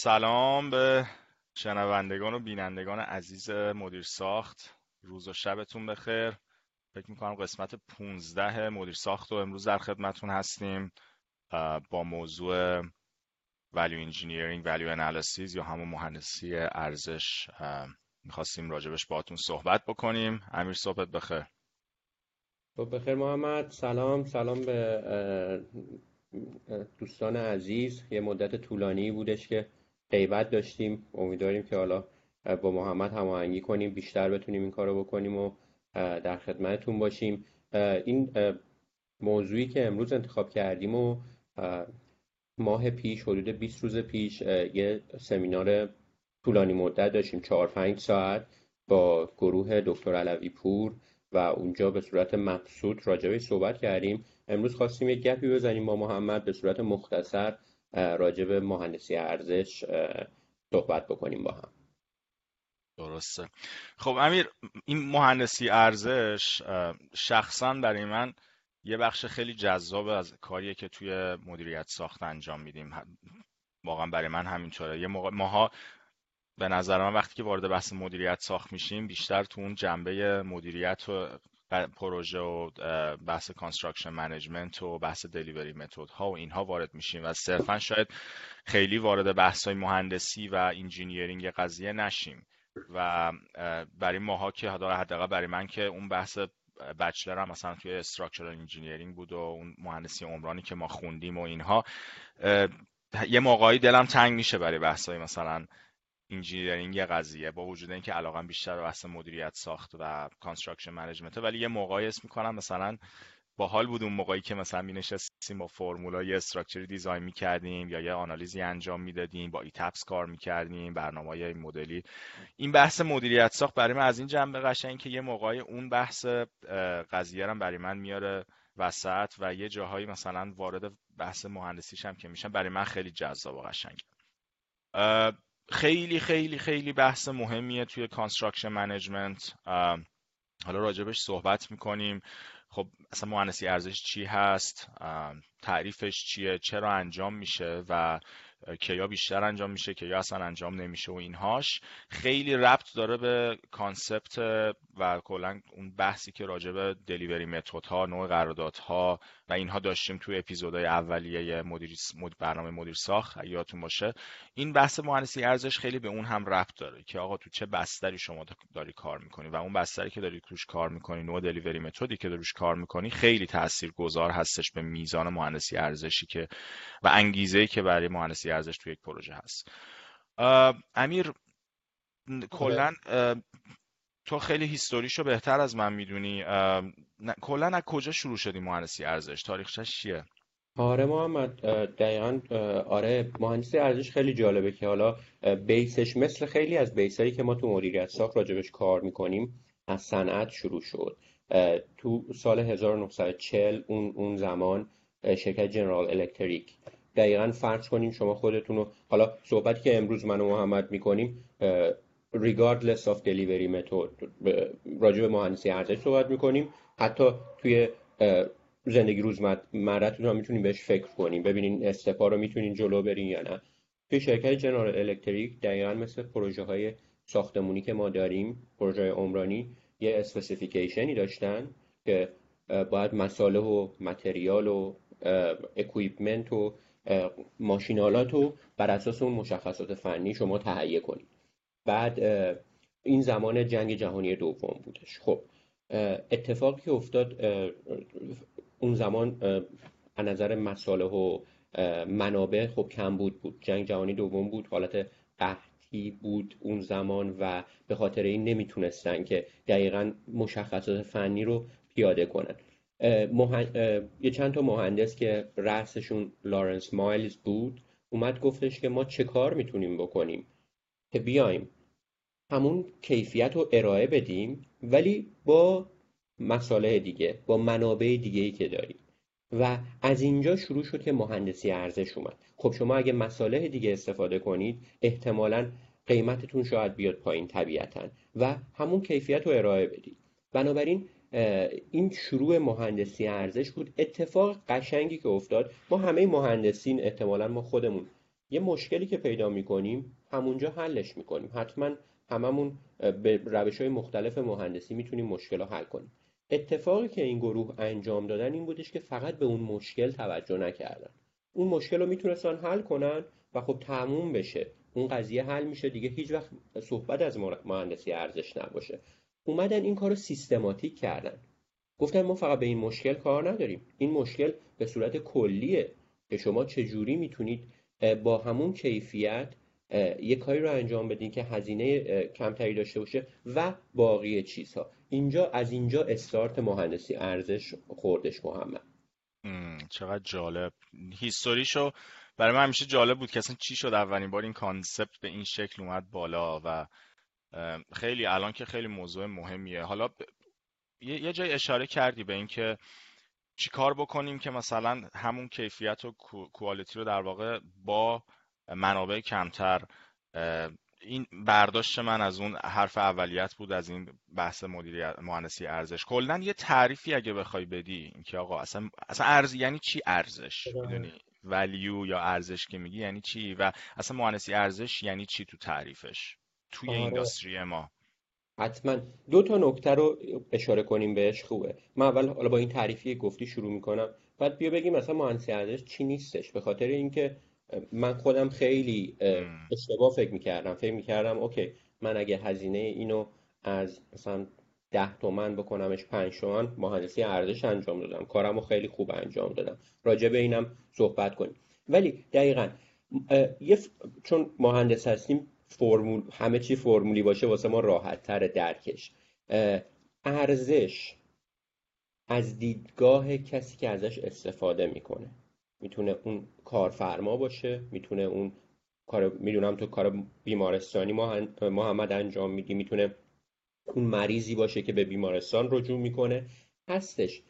سلام به شنوندگان و بینندگان عزیز مدیر ساخت. روز و شبتون بخیر. فکر می‌کنم قسمت 15 مدیر ساخت و امروز در خدمتون هستیم. با موضوع value engineering value analysis یا همون مهندسی ارزش. می‌خواستیم راجبش باهاتون صحبت بکنیم. امیر صحبت بخیر. خب بخیر محمد. سلام. سلام به دوستان عزیز. یه مدت طولانی بودش که غیبت داشتیم. امیدواریم که حالا با محمد هماهنگی کنیم بیشتر بتونیم این کارو بکنیم و در خدمتتون باشیم. این موضوعی که امروز انتخاب کردیم و ماه پیش حدود 20 روز پیش یه سمینار طولانی مدت داشتیم 4 5 ساعت با گروه دکتر علوی پور و اونجا به صورت مبسوط راجبه صحبت کردیم. امروز خواستیم یک گپی بزنیم با محمد به صورت مختصر راجب مهندسی ارزش صحبت بکنیم با هم. درسته. خب امیر این مهندسی ارزش شخصا برای من یه بخش خیلی جذاب از کاریه که توی مدیریت ساخت انجام میدیم. واقعا برای من همینطوره. یه موقع ماها به نظر من وقتی که وارد بحث مدیریت ساخت میشیم بیشتر تو اون جنبه مدیریت و پروژه و بحث construction management و بحث delivery method ها و اینها وارد میشیم و صرفا شاید خیلی وارد بحث های مهندسی و engineering قضیه نشیم. و برای ماها که حداقل برای من که اون بحث bachelor م مثلا توی structural engineering بود و اون مهندسی عمرانی که ما خوندیم و اینها یه موقعی دلم تنگ میشه برای بحثای مثلا engineering یه قضیه با وجود اینکه علاقم بیشتر به بحث مدیریت ساخت و construction management ولی یه موقعی اسم می‌کنم مثلا باحال بود اون موقعی که مثلا می نشستیم با فرمولا یه structure ی design می کردیم یا یه آنالیزی انجام می‌دادیم با ETABS کار می کردیم برنامه های مدلی. این بحث مدیریت ساخت برای من از این جنبه قشنگ که یه موقعی اون بحث قضیه رو برای من میاره وسط و یه جاهایی مثلا وارد بحث مهندسیش هم که میشم برای من خیلی جذاب و قشنگ. خیلی خیلی خیلی بحث مهمیه توی construction management حالا راجبش صحبت می‌کنیم. خب اصلا مهندسی ارزش چی هست؟ تعریفش چیه؟ چرا انجام میشه؟ و کیا بیشتر انجام میشه؟ که یا اصلا انجام نمیشه و اینهاش. خیلی ربط داره به کانسپت و کلا اون بحثی که راجع به دلیوری متد ها نوع قراردادها و اینها داشتیم توی اپیزودهای اولیه مدیر برنامه مدیر ساخت یادتون باشه. این بحث مهندسی ارزش خیلی به اون هم ربط داره که آقا تو چه بستری شما داری کار می‌کنی؟ و اون بستری که داری توش کار می‌کنی نوع دلیوری متدی که داریش کار می‌کنی خیلی تاثیرگذار هستش به میزان مهندسی ارزشی که و انگیزه که برای مهندسی ارزش توی یک پروژه هست. امیر کلا تو خیلی هیستوریشو بهتر از من می‌دونی. کلا از کجا شروع شدی مهندسی ارزش؟ تاریخش چیه؟ آره محمد دقیقا آره مهندسی ارزش خیلی جالبه که حالا بیسش مثل خیلی از بیسایی که ما تو مدیریت ساخت راجبش کار می‌کنیم از صنعت شروع شد. تو سال 1940 اون اون زمان شرکت جنرال الکتریک. دقیقا فرض کنیم شما خودتون رو حالا صحبتی که امروز من و محمد می‌کنیم regardless of delivery method راجع به مهندسی ارزش صحبت می‌کنیم. حتی توی زندگی روزمرتون هم می‌تونیم بهش فکر کنیم. ببینین استپا رو می‌تونین جلو برین یا نه. توی شرکت جنرال الکتریک دقیقا مثل پروژه های ساختمونی که ما داریم پروژه عمرانی یه specification ی داشتن که باید مصالح و material و equipment و ماشین‌آلات رو بر اساس اون مشخصات فنی شما تهیه کنید. بعد این زمان جنگ جهانی دوم بودش. خب اتفاقی که افتاد اون زمان از نظر مصالح و منابع خب کم بود بود. جنگ جهانی دوم بود حالت قحطی بود اون زمان و به خاطر این نمی‌تونستن که دقیقا مشخصات فنی رو پیاده کنن. یه چند تا مهندس که رأسشون لارنس مایلز بود اومد گفتش که ما چه کار می‌تونیم بکنیم که بیایم همون کیفیت رو ارائه بدیم ولی با مساله دیگه با منابع دیگه ای که داریم. و از اینجا شروع شد که مهندسی ارزش اومد. خب شما اگه مساله دیگه استفاده کنید احتمالا قیمتتون شاید بیاد پایین طبیعتا و همون کیفیت رو ارائه بدید. بنابراین این شروع مهندسی ارزش بود. اتفاق قشنگی که افتاد ما همه مهندسین احتمالا ما خودمون یه مشکلی که پیدا می‌کنیم همونجا حلش می‌کنیم. حتما هممون به روش های مختلف مهندسی می‌تونیم مشکل حل کنیم. اتفاقی که این گروه انجام دادن این بودش که فقط به اون مشکل توجه نکردن. اون مشکل رو می‌تونستن حل کنن و خب تموم بشه. اون قضیه حل میشه. دیگه هیچ وقت صحبت از مهندسی ارزش نباشه. اومدن این کار رو سیستماتیک کردن. گفتن ما فقط به این مشکل کار نداریم. این مشکل به صورت کلیه که شما چجوری می‌تونید با همون کیفیت یه کاری رو انجام بدین که هزینه کمتری داشته باشه و باقی چیزها. اینجا از اینجا استارت مهندسی ارزش خوردش محمد. چقدر جالب. هیستوریشو برای من همیشه جالب بود که اصلا چی شد اولین بار این کانسپت به این شکل اومد بالا و خیلی الان که خیلی موضوع مهمیه. حالا یه جای اشاره کردی به اینکه چی کار بکنیم که مثلا همون کیفیت و کوالیتی رو در واقع با منابع کمتر این برداشت من از اون حرف اولیت بود از این بحث مدیریت مهندسی ارزش. کلا یه تعریفی اگه بخوای بدی اینکه آقا اصلا اصلا ارز یعنی چی ارزش؟ می‌دونی؟ ولیو یا ارزش که میگی یعنی چی؟ و اصلا مهندسی ارزش یعنی چی تو تعریفش؟ توی آره. اینداستری ما. حتما. دو تا نکته رو اشاره کنیم بهش خوبه. من اول حالا با این تعریفی گفتی شروع می‌کنم. بعد بیا بگیم مثلا مهندسی ارزش چی نیستش به خاطر اینکه من خودم خیلی اشتباه فکر می‌کردم. فکر می‌کردم اوکی من اگه هزینه اینو از مثلا ده تومن بکنمش پنج تومن مهندسی ارزش انجام دادم. کارم رو خیلی خوب انجام دادم. راجع به اینم صحبت کنیم. ولی دقیقا یه چون مهندس هستیم فرمول همه چی فرمولی باشه واسه ما راحت تر درکش ارزش از دیدگاه کسی که ازش استفاده می‌کنه. می‌تونه اون کارفرما باشه می‌تونه اون کار می‌دونم تو کار بیمارستانی محمد انجام میدی می‌تونه اون مریضی باشه که به بیمارستان رجوع می‌کنه. هستش.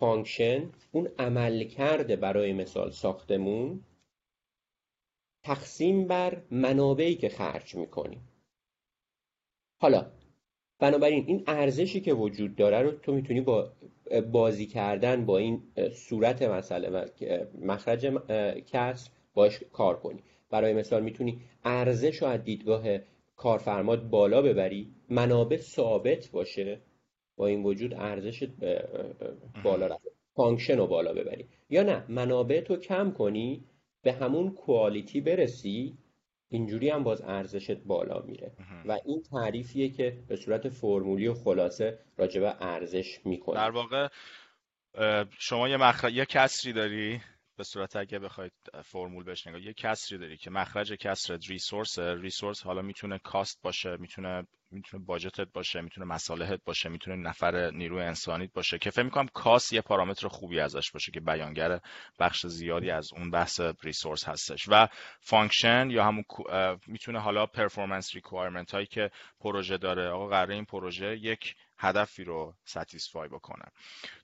فانکشن اون عمل کرده برای مثال ساختمون تقسیم بر منابعی که خرج می‌کنیم. حالا بنابراین این ارزشی که وجود داره رو تو می‌تونی با بازی کردن با این صورت صورت و مخرج کسر باش کار کنی. برای مثال می‌تونی ارزش رو از دیدگاه کارفرمات بالا ببری منابع ثابت باشه با این وجود ارزش بالا رفت. function رو بالا ببری. یا نه منابعتو کم کنی به همون کوالیتی برسی اینجوری هم باز ارزشت بالا میره. و این تعریفیه که به صورت فرمولی و خلاصه راجع به ارزش می‌کنه. در واقع شما یه مخرج یه کسری داری به صورت اگه بخواید فرمول بهش نگاه یه کسری داری که مخرج کسرت ریسورس ریسورس حالا می‌تونه کاست باشه می‌تونه می‌تونه باجتت باشه می‌تونه مصالحت باشه می‌تونه نفر نیروی انسانیت باشه که فکر می‌کنم کاست یه پارامتر خوبی ازش باشه که بیانگر بخش زیادی از اون بحث resource هستش. و function یا همون می‌تونه حالا performance requirement هایی که پروژه داره. آقا قراره این پروژه یک هدفی رو satisfy بکنه.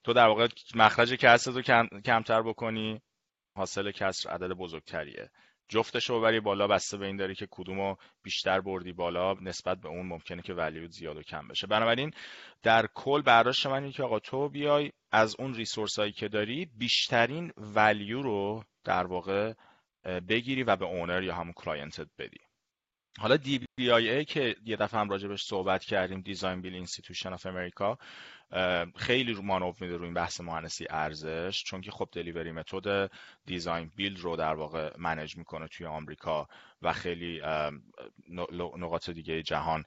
تو در واقع مخرج کسرت رو کم، کمتر بکنی حاصل کسر عدد بزرگتریه. جفتش رو ببری بالا بسته به این داری که کدومو بیشتر بردی بالا نسبت به اون ممکنه که value زیاد و کم بشه. بنابراین در کل برداشت من اینه که آقا تو بیای از اون resource هایی که داری بیشترین value رو در واقع بگیری و به owner یا همون client ت بدی. حالا DBIA که یه دفعه هم راجبش صحبت کردیم Design-Build Institution of America خیلی رو مانور میده روی این بحث مهندسی ارزش چون که خب delivery method design build رو در واقع manage می‌کنه توی آمریکا و خیلی نقاط دیگه جهان.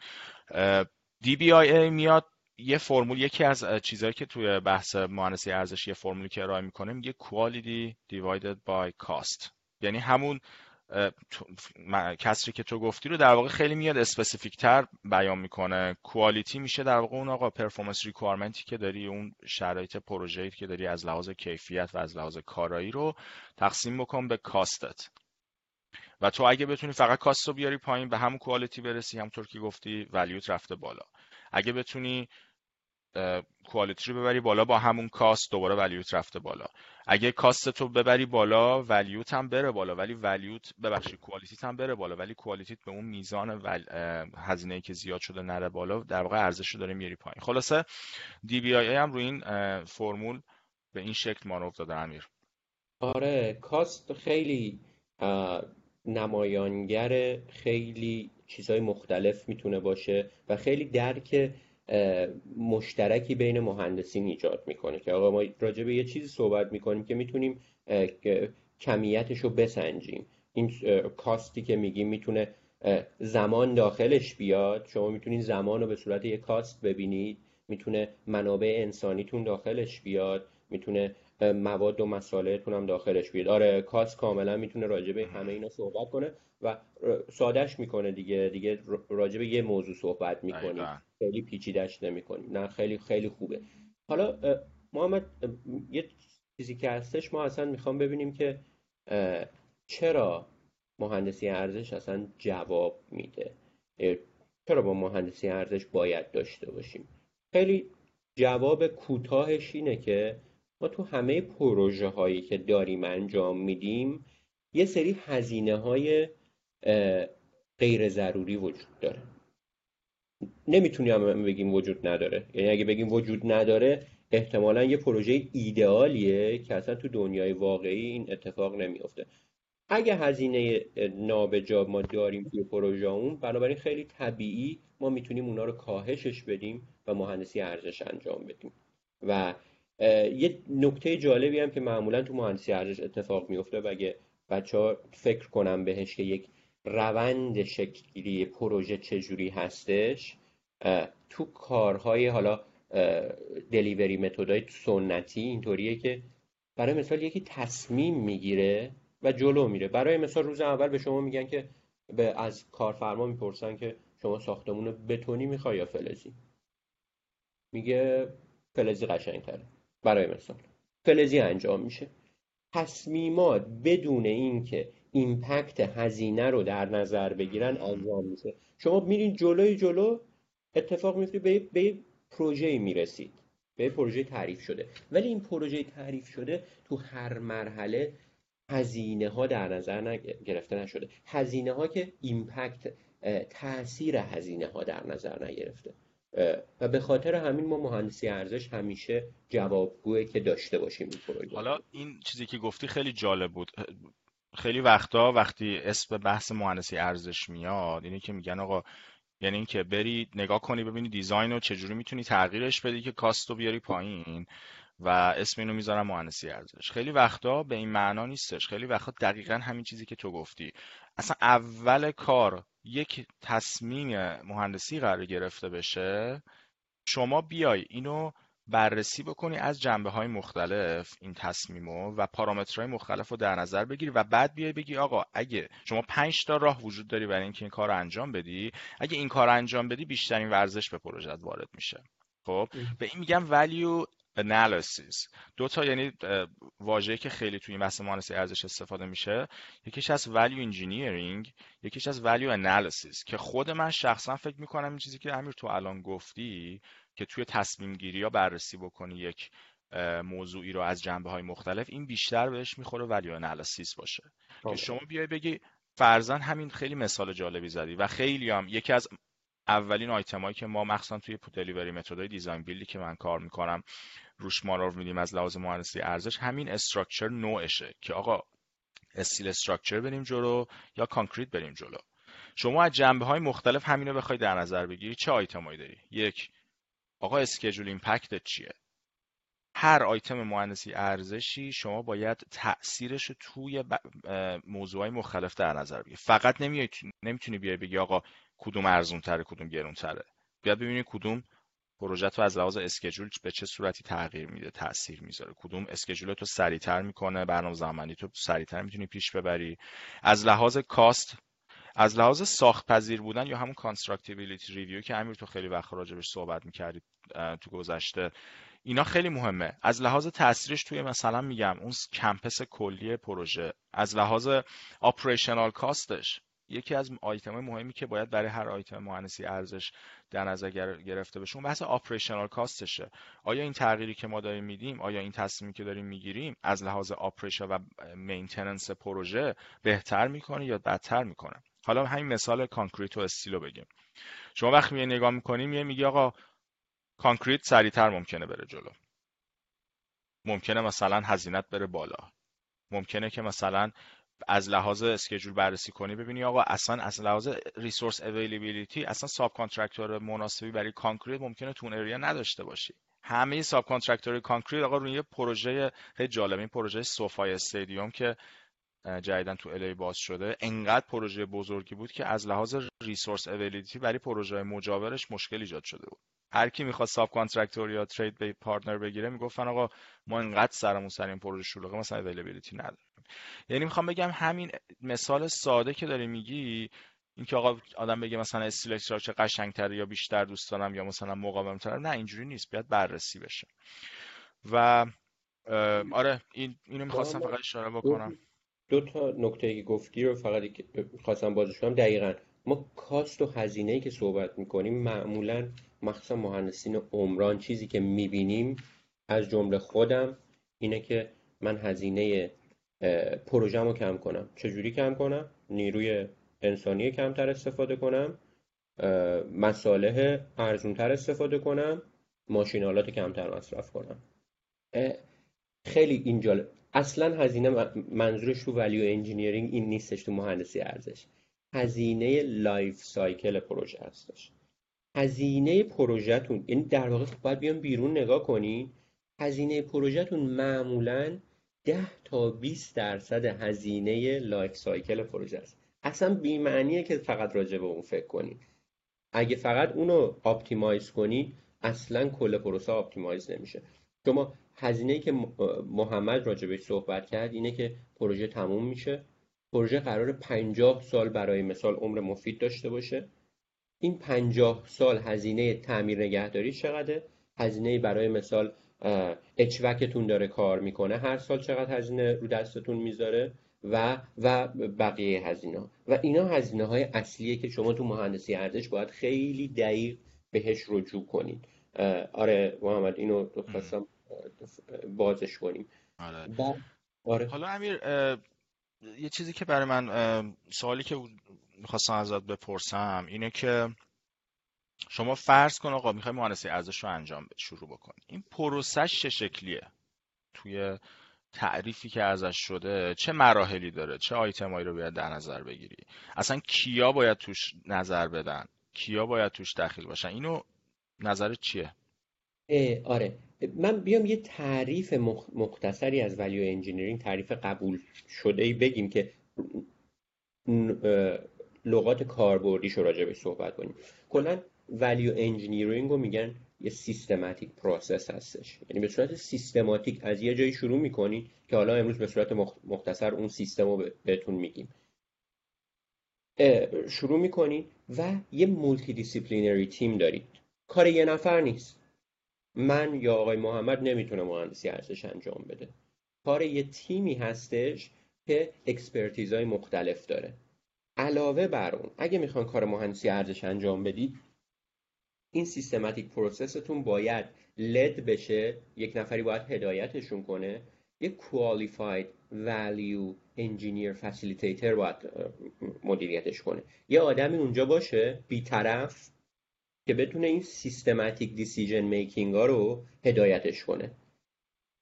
DBIA میاد یه فرمول یکی از چیزهایی که توی بحث مهندسی ارزش یه فرمولی که ارائه می‌کنه میگه quality divided by cost. یعنی همون کسری که تو گفتی رو در واقع خیلی میاد specific تر بیان می‌کنه. quality میشه در واقع اون آقا performance requirement ی که داری اون شرایط پروژه‌ای که داری از لحاظ کیفیت و از لحاظ کارایی رو تقسیم بکن به cost ت و تو اگه بتونی فقط cost رو بیاری پایین به همون quality برسی همونطور که گفتی value ت رفته بالا. اگه بتونی quality رو ببری بالا با همون cost دوباره value ت رفته بالا. اگه کاست تو ببری بالا ولیوت هم بره بالا. ولی ولیوت ببخشید کوالیتیت هم بره بالا. ولی کوالیتیت به اون میزان ول... هزینه که زیاد شده نره بالا. در واقع ارزش رو داره میاری پایین. خلاصه دی بی آی هم روی این فرمول به این شکل مانور داده امیر. آره کاست خیلی نمایانگر خیلی چیزهای مختلف می‌تونه باشه و خیلی درک مشترکی بین مهندسین ایجاد می‌کنه که آقا ما راجع به یه چیزی صحبت می‌کنیم که می‌تونیم کمیتش رو بسنجیم. این کاستی که میگیم می‌تونه زمان داخلش بیاد. شما می‌تونید زمان رو به صورت یک کاست ببینید. می‌تونه منابع انسانیتون داخلش بیاد. می‌تونه مواد و مسائلتون هم داخلش بیاد. آره کاست کاملا می‌تونه راجع به همه اینا صحبت کنه و سادش می‌کنه دیگه. دیگه راجع به یه موضوع صحبت می‌کنیم. خیلی پیچیدش نمی‌کنیم نه خیلی خیلی خوبه. حالا محمد یه چیزی که هستش ما اصلا می‌خوام ببینیم که چرا مهندسی ارزش اصلا جواب میده. چرا با مهندسی ارزش باید داشته باشیم؟ خیلی جواب کوتاهش اینه که ما تو همه پروژه هایی که داریم انجام میدیم یه سری هزینه های غیر ضروری وجود داره. نمی‌تونیم بگیم وجود نداره. یعنی اگه بگیم وجود نداره احتمالا یه پروژه ایدئالیه که اصلا تو دنیای واقعی این اتفاق نمیافته. اگه هزینه نابجا ما داریم توی پروژه اون بنابراین خیلی طبیعی ما می‌تونیم اونا رو کاهشش بدیم و مهندسی ارزش انجام بدیم. و یه نکته جالبی هم که معمولا تو مهندسی ارزش اتفاق میفته و اگه بچه ها فکر کنم بهش که یک روند شکلی پروژه چجوری هستش؟ تو کارهای حالا دلیوری متدای سنتی اینطوریه که برای مثال یکی تصمیم می‌گیره و جلو میره. برای مثال روز اول به شما میگن که به از کارفرما می‌پرسن که شما ساختمون بتونی می‌خوای یا فلزی؟ میگه فلزی قشنگتره. برای مثال. فلزی انجام میشه. تصمیمات بدون اینکه impact هزینه رو در نظر بگیرن انجام میشه. شما میرین جلوی جلو اتفاق میفته به به پروژه می‌رسید. به پروژه تعریف شده. ولی این پروژه تعریف شده تو هر مرحله هزینه ها در نظر گرفته نشده. هزینه ها که impact تاثیر هزینه ها در نظر نگرفته. و به خاطر همین ما مهندسی ارزش همیشه جوابگوه که داشته باشیم این پروژه. حالا این چیزی که گفتی خیلی جالب بود. خیلی وقتا وقتی اسم بحث مهندسی ارزش میاد اینه که میگن آقا یعنی اینکه بری نگاه کنی ببینی دیزاین رو چجوری می‌تونی تغییرش بدی که کاست رو بیاری پایین و اسم اینو می‌ذارم مهندسی ارزش. خیلی وقتا به این معنا نیستش. خیلی وقتا دقیقا همین چیزی که تو گفتی. اصلا اول کار یک تصمیم مهندسی قرار گرفته بشه شما بیای اینو بررسی بکنی از جنبه های مختلف این تصمیمو و پارامترهای مختلف رو در نظر بگیری و بعد بیای بگی آقا اگه شما پنج تا راه وجود داری برای اینکه این کار رو انجام بدی اگه این کار رو انجام بدی بیشترین ورزش به پروژت وارد میشه. خب؟ به این میگم value analysis. دو تا یعنی واژه‌ای که خیلی توی این بحث مهندسی ارزش استفاده میشه. یکیش از value engineering یکیش از value analysis که خود من شخصا فکر می‌کنم این چیزی که امیر تو الان گفتی که توی تصمیم گیری یا بررسی بکنی یک موضوعی رو از جنبه های مختلف این بیشتر بهش می‌خوره ولی انالیسیس باشه. که شما بیای بگی فرزن همین خیلی مثال جالبی زدی و خیلی هم یکی از اولین آیتمایی که ما مخصوصا توی دلیوری متدای دیزاین بیلدی که من کار می‌کنم روش مارو میدیم از لحاظ مهندسی ارزش همین structure نوعشه که آقا steel structure بریم جلو یا concrete بریم جلو. شما از جنبه های مختلف همینو بخوای در نظر بگیری چه آیتمایی داری؟ یک آقا schedule impact چیه؟ هر آیتم مهندسی ارزشی شما باید تاثیرش رو توی موضوعهای مختلف در نظر بگیری. فقط نمی‌تونی بیای بگی آقا کدوم ارزون تره کدوم گرون تره بیاد ببینی کدوم پروژه تو از لحاظ schedule به چه صورتی تغییر میده تاثیر می‌ذاره. کدوم schedule تو سریعتر می‌کنه برنامه زمانی تو سریعتر می‌تونی پیش ببری. از لحاظ cost از لحاظ ساخت پذیر بودن یا همون constructability review که امیر تو خیلی وقت راجبش صحبت می‌کردید تو گذشته اینا خیلی مهمه. از لحاظ تاثیرش توی مثلا میگم اون campus کلی پروژه از لحاظ operational cost ش یکی از آیتم مهمی که باید برای هر آیتم مهندسی ارزش در نظر گرفته بشه اون بحث operational cost شه آیا این تغییری که ما داریم میدیم آیا این تصمیمی که داریم می‌گیریم از لحاظ operation و maintenance پروژه بهتر می‌کنه یا بدتر می‌کنه؟ حالا همین مثال concrete و steel و بگیم. شما وقتی میای نگاه می‌کنیم میای میگی آقا concrete سریعتر ممکنه بره جلو. ممکنه مثلا هزینت بره بالا. ممکنه که مثلا از لحاظ schedule بررسی کنی ببینی آقا اصلا از لحاظ resource availability اصلا subcontractor مناسبی برای concrete ممکنه تو اون area نداشته باشی. همه subcontractor concrete آقا روی یه پروژه خیلی جالب پروژه SoFi Stadium که جدیدن تو LA باز شده. انقدر پروژه بزرگی بود که از لحاظ resource availability برای پروژه مجاورش مشکل ایجاد شده بود. هر کی می‌خواد subcontractor یا trade partner بگیره می‌گفتن آقا ما انقدر سرمون سر این پروژه شلوغه مثلا اویلیبیلیتی نداریم. یعنی می‌خوام بگم همین مثال ساده که داری میگی اینکه آقا آدم بگه مثلا استیل چه قشنگتره یا بیشتر دوست دارم یا مثلا مقاومتره نه اینجوری نیست بیاد بررسی بشه. و آره این اینو می‌خواستم فقط اشاره بکنم. دو تا نکته که گفتی رو فقط خواستم بازش کنم. دقیقا. ما کاست و هزینه که صحبت می‌کنیم معمولا مخصوصا مهندسین عمران چیزی که می‌بینیم از جمله خودم اینه که من هزینه پروژم رو کم کنم. چجوری کم کنم؟ نیروی انسانی کمتر استفاده کنم مساله ارزونتر استفاده کنم ماشینالات کمتر مصرف کنم. خیلی اینجا اصلا هزینه منظورش تو ولیو انجینیرینگ این نیستش تو مهندسی ارزش. هزینه life cycle پروژه هستش هزینه پروژهتون یعنی در واقع باید بیان بیرون نگاه کنین هزینه پروژهتون معمولا 10 تا 20 درصد هزینه life cycle پروژه است. اصلا بیمعنیه که فقط راجع به اون فکر کنید اگه فقط اونو optimize کنید اصلا کل پروسه optimize نمیشه. شما هزینه که محمد راجبش صحبت کرد اینه که پروژه تموم میشه. پروژه قرار 50 سال برای مثال عمر مفید داشته باشه. این 50 سال هزینه تعمیر نگهداری چقدره؟ هزینه برای مثال اچوکتون داره کار می‌کنه هر سال چقدر هزینه رو دستتون می‌ذاره؟ و و بقیه هزینه و اینا هزینه های اصلیه که شما تو مهندسی ارزش باید خیلی دقیق بهش رجوع کنید. آره محمد اینو خواستم بازش کنیم. آره. آره. حالا امیر یه چیزی که برای من سوالی که می‌خواستم ازت بپرسم اینه که شما فرض کن آقا می‌خوای مهندسی ارزش رو انجام شروع بکنی. این پروسش چه شکلیه؟ توی تعریفی که ازش شده چه مراحلی داره؟ چه آیتمایی رو باید در نظر بگیری؟ اصلا کیا باید توش نظر بدن؟ کیا باید توش داخل باشن؟ اینو نظرت چیه؟ آره. من بیام یه تعریف مختصری از value engineering تعریف قبول شده ای بگیم که لغات کاربردیش رو راجع به صحبت کنیم. کلا value engineering رو میگن یه systematic process هستش. یعنی به صورت سیستماتیک از یه جایی شروع می‌کنی که حالا امروز به صورت مختصر اون سیستم رو بهتون میگیم. شروع می‌کنی و یه multidisciplinary team دارید. کار یه نفر نیست. من یا آقای محمد نمی‌تونه مهندسی ارزش انجام بده. کار یه تیمی هستش که expertise های مختلف داره. علاوه بر اون اگه می‌خوان کار مهندسی ارزش انجام بدید این systematic process تون باید lead بشه یک نفری باید هدایتشون کنه یک qualified value engineer facilitator باید مدیریتش کنه. یه آدمی اونجا باشه بیطرف که بتونه این systematic decision making ها رو هدایتش کنه.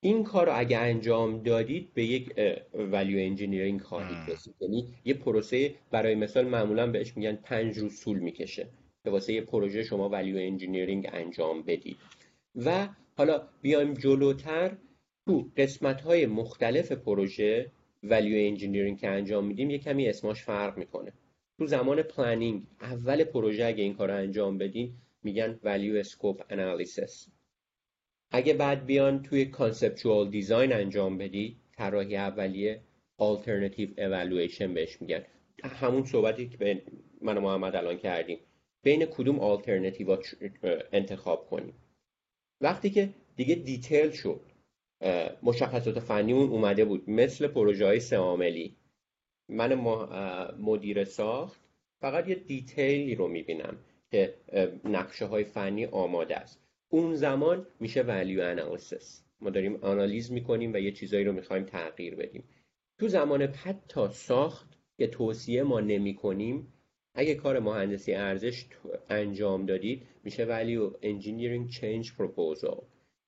این کار رو اگه انجام دادید به یک value engineering خواهید رسید. یعنی یه پروسه برای مثال معمولا بهش میگن پنج روز طول می‌کشه که واسه یه پروژه شما value engineering انجام بدید. و حالا بیایم جلوتر تو قسمت های مختلف پروژه value engineering که انجام میدیم یه کمی اسماش فرق می‌کنه. تو زمان planning اول پروژه اگه این کار رو انجام بدین میگن value scope analysis. اگه بعد بیان توی conceptual design انجام بدی طراحی اولیه alternative evaluation بهش میگن. همون صحبتی که به من و محمد الان کردیم. بین کدوم آلترنتیو انتخاب کنیم. وقتی که دیگه detail شد مشخصات فنیمون اومده بود. مثل پروژه های سه عاملی. من مدیر ساخت فقط یه detail ی رو می‌بینم که نقشه های فنی آماده است. اون زمان میشه value analysis ما داریم آنالیز می‌کنیم و یه چیزایی رو می‌خوایم تغییر بدیم. تو زمان حتی ساخت یه توصیه ما نمی کنیم اگه کار مهندسی ارزش انجام دادید میشه value engineering change proposal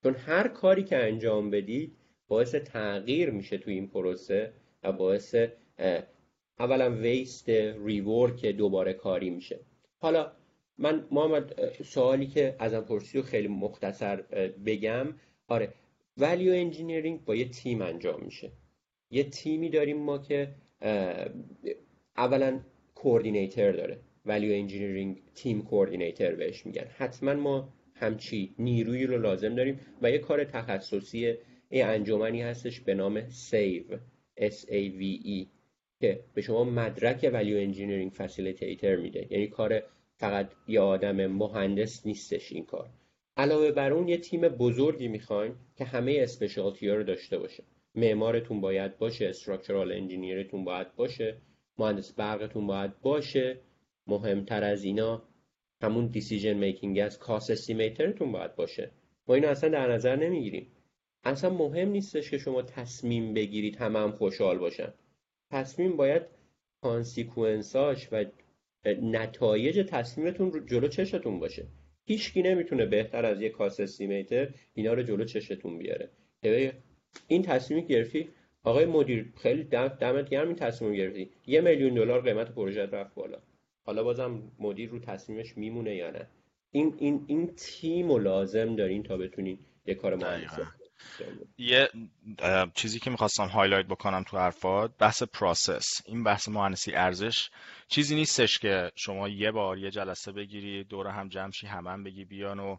چون هر کاری که انجام بدید باعث تغییر میشه تو این پروسه. باعث اولا waste rework دوباره کاری میشه. حالا من محمد سوالی که ازم پرسی رو خیلی مختصر بگم. آره value engineering با یه تیم انجام میشه. یه تیمی داریم ما که اولا coordinator داره. value engineering team coordinator بهش میگن. حتما ما همچین نیرویی رو لازم داریم و یه کار تخصصی یه انجمنی هستش به نام SAVE S A V E که به شما مدرک value engineering facilitator میده. یعنی کار فقط یه آدم مهندس نیستش این کار. علاوه بر اون یه تیم بزرگی می‌خواین که همه specialty ها رو داشته باشه. معمارتون باید باشه structural engineer تون باید باشه مهندس برقتون باید باشه. مهمتر از اینا همون decision making از cost estimator تون باید باشه. ما اینو اصلا در نظر نمی‌گیریم اصلا مهم نیستش که شما تصمیم بگیرید همه هم خوشحال باشن. تصمیم باید consequence هاش و نتایج تصمیمتون رو جلو چشتون باشه. هیچکی نمی‌تونه بهتر از یه cost estimator اینا رو جلو چشتون بیاره. این تصمیم گرفتی آقای مدیر خیلی دمت گرم این تصمیم گرفتی. یه میلیون دلار قیمت پروژه رفت بالا. حالا بازم مدیر رو تصمیمش میمونه یا نه؟ این این این تیم و لازم دارین تا بتونین یه کار مهندسی یه چیزی که می‌خواستم highlight بکنم تو حرفات بحث process این بحث مهندسی ارزش چیزی نیستش که شما یه بار یه جلسه بگیری دور هم جمع شی همه هم بگی بیان و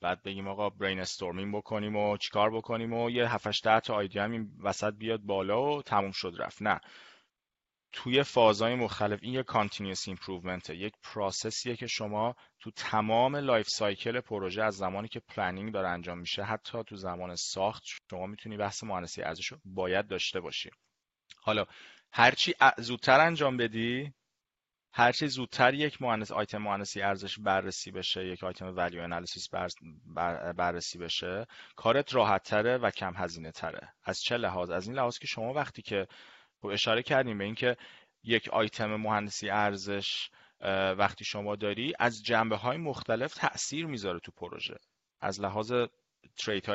بعد بگیم آقا برین storming بکنیم و چیکار بکنیم و یه 7 ده تا idea هم این وسط بیاد بالا و تموم شد رفت. نه. توی فازهای مختلف این یک continuous improvement یک process یه که شما تو تمام life cycle پروژه از زمانی که planning داره انجام میشه حتی تو زمان ساخت شما می‌تونی بحث مهندسی ارزش رو باید داشته باشی. حالا هرچی زودتر انجام بدی هرچی زودتر یک مهندس آیتم مهندسی ارزش بررسی بشه یک item value analysis بررسی بشه کارت راحت تره و کم هزینه تره از چه لحاظ؟ از این لحاظ که شما وقتی که خب اشاره کردیم به اینکه یک آیتم مهندسی ارزش وقتی شما داری از جنبه های مختلف تاثیر می‌ذاره تو پروژه. از لحاظ trade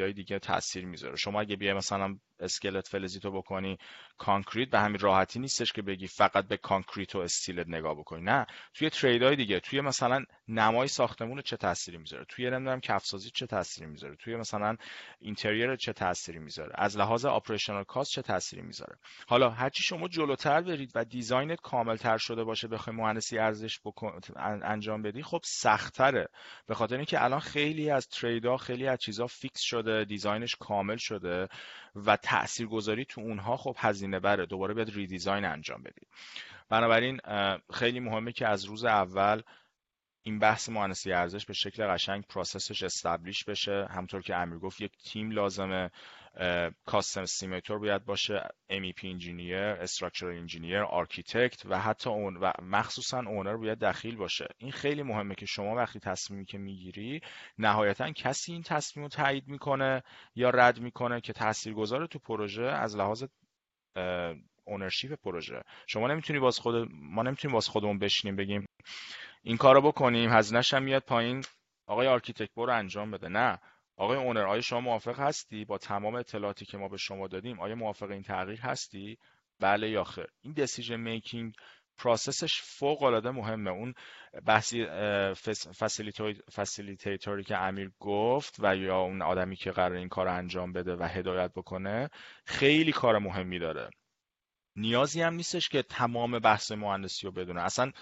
های دیگه تاثیر می‌ذاره. شما اگه بیای مثلا اسکلت فلزیتو بکنی concrete به همین راحتی نیستش که بگی فقط به concrete و steel ت نگاه بکنی. نه توی trade های دیگه توی مثلا نمای ساختمون چه تأثیری می‌ذاره؟ توی نمی‌دونم کفسازی چه تأثیری می‌ذاره؟ توی مثلا interior چه تأثیری می‌ذاره؟ از لحاظ operational cost چه تأثیری می‌ذاره؟ حالا هرچی شما جلوتر برید و design ت کاملتر شده باشه بخوای مهندسی ارزش بکن... انجام بدی خب سختره به خاطر اینکه الان خیلی از trade ها خیلی از چیزها fix شده design ش کامل شده و تاثیرگذاری تو اونها خب هزینه بره. دوباره باید redesign انجام بدید بنابراین خیلی مهمه که از روز اول این بحث مهندسی ارزش به شکل قشنگ process ش establish بشه. همونطور که امیر گفت یک تیم لازمه cost estimator باید باشه MEP engineer structural engineer architect و حتی owner و مخصوصا owner باید دخیل باشه. این خیلی مهمه که شما وقتی تصمیمی که می‌گیری نهایتا کسی این تصمیم رو تایید می‌کنه یا رد می‌کنه که تاثیرگذار تو پروژه از لحاظ ownership پروژه. شما نمی‌تونی باز خود ما نمی‌تونیم باز خودمون بشینیم بگیم این کارو بکنیم هزینه‌ش هم میاد پایین آقای architect برو انجام بده. نه. آقای owner آیا شما موافق هستی با تمام اطلاعاتی که ما به شما دادیم؟ آیا موافق این تغییر هستی؟ بله یا خیر. این decision making process ش فوق العاده مهمه. اون بحثی facilitator ی که امیر گفت و یا اون آدمی که قرار این کار انجام بده و هدایت بکنه خیلی کار مهمی داره. نیازی هم نیستش که تمام بحث مهندسی رو بدونه. اصلا